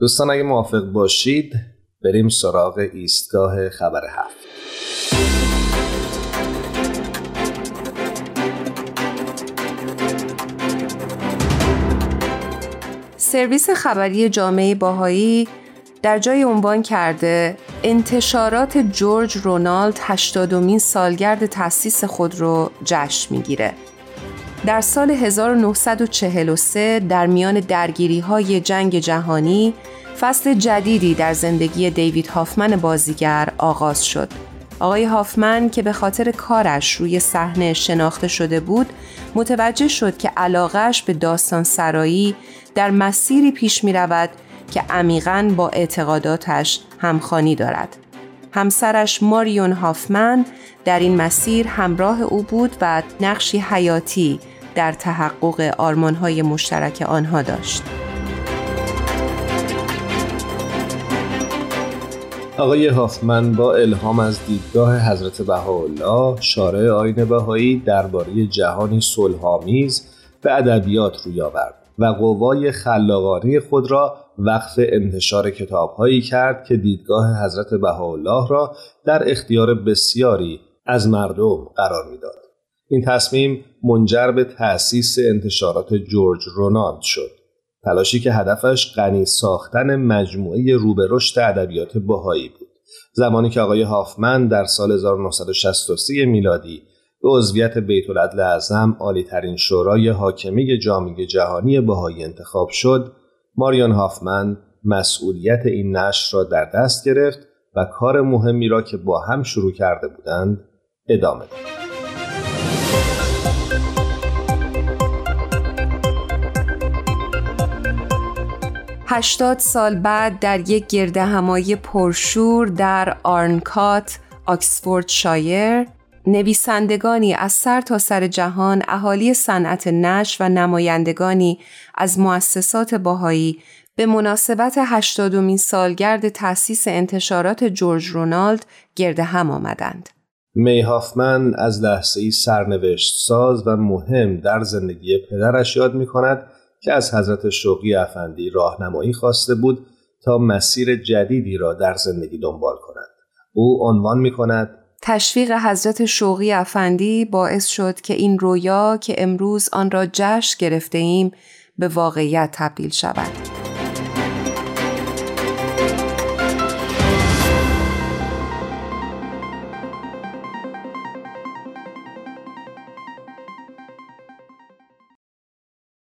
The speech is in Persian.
دوستان اگه موافق باشید بریم سراغ ایستگاه خبر هفت سرویس خبری جامعه باهایی در جای عنوان کرده انتشارات جورج رونالد 80 سالگرد تأسیس خود رو جشن می‌گیره. در سال 1943 در میان درگیری های جنگ جهانی فصل جدیدی در زندگی دیوید هافمن بازیگر آغاز شد. آقای هافمن که به خاطر کارش روی صحنه شناخته شده بود متوجه شد که علاقش به داستان سرایی در مسیری پیش می رود که عمیقا با اعتقاداتش همخانی دارد. همسرش ماریون هافمن در این مسیر همراه او بود و نقشی حیاتی در تحقق آرمانهای مشترک آنها داشت. آقای هافمن با الهام از دیدگاه حضرت بهاءالله شارع آین بهایی درباره جهانی صلحآمیز به ادبیات روی آورد و قوای خلاقانه خود را وقف انتشار کتابهایی کرد که دیدگاه حضرت بهاءالله را در اختیار بسیاری از مردم قرار می‌داد. این تصمیم منجر به تأسیس انتشارات جورج رونالد شد. تلاشی که هدفش غنی ساختن مجموعه روبه رشد ادبیات باهایی بود. زمانی که آقای هافمن در سال 1963 میلادی به عضویت بیت العدل اعظم عالی ترین شورای حاکمی جامعه جهانی بهایی انتخاب شد، ماریان هافمن مسئولیت این نشر را در دست گرفت و کار مهمی را که با هم شروع کرده بودند ادامه داد. 80 سال بعد در یک گرده همایی پرشور در آرنکات، آکسفورد شایر، نویسندگانی از سر تا سر جهان اهالی صنعت نش و نمایندگانی از مؤسسات باهایی به مناسبت هشتادمین سالگرد تأسیس انتشارات جورج رونالد گرده هم آمدند. می هافمن از لحظه ای سرنوشت ساز و مهم در زندگی پدرش یاد می کند که از حضرت شوقی افندی راهنمایی خواسته بود تا مسیر جدیدی را در زندگی دنبال کند. او عنوان می کند تشویق حضرت شوقی افندی باعث شد که این رویا که امروز آن را جشن گرفته ایم به واقعیت تبدیل شود.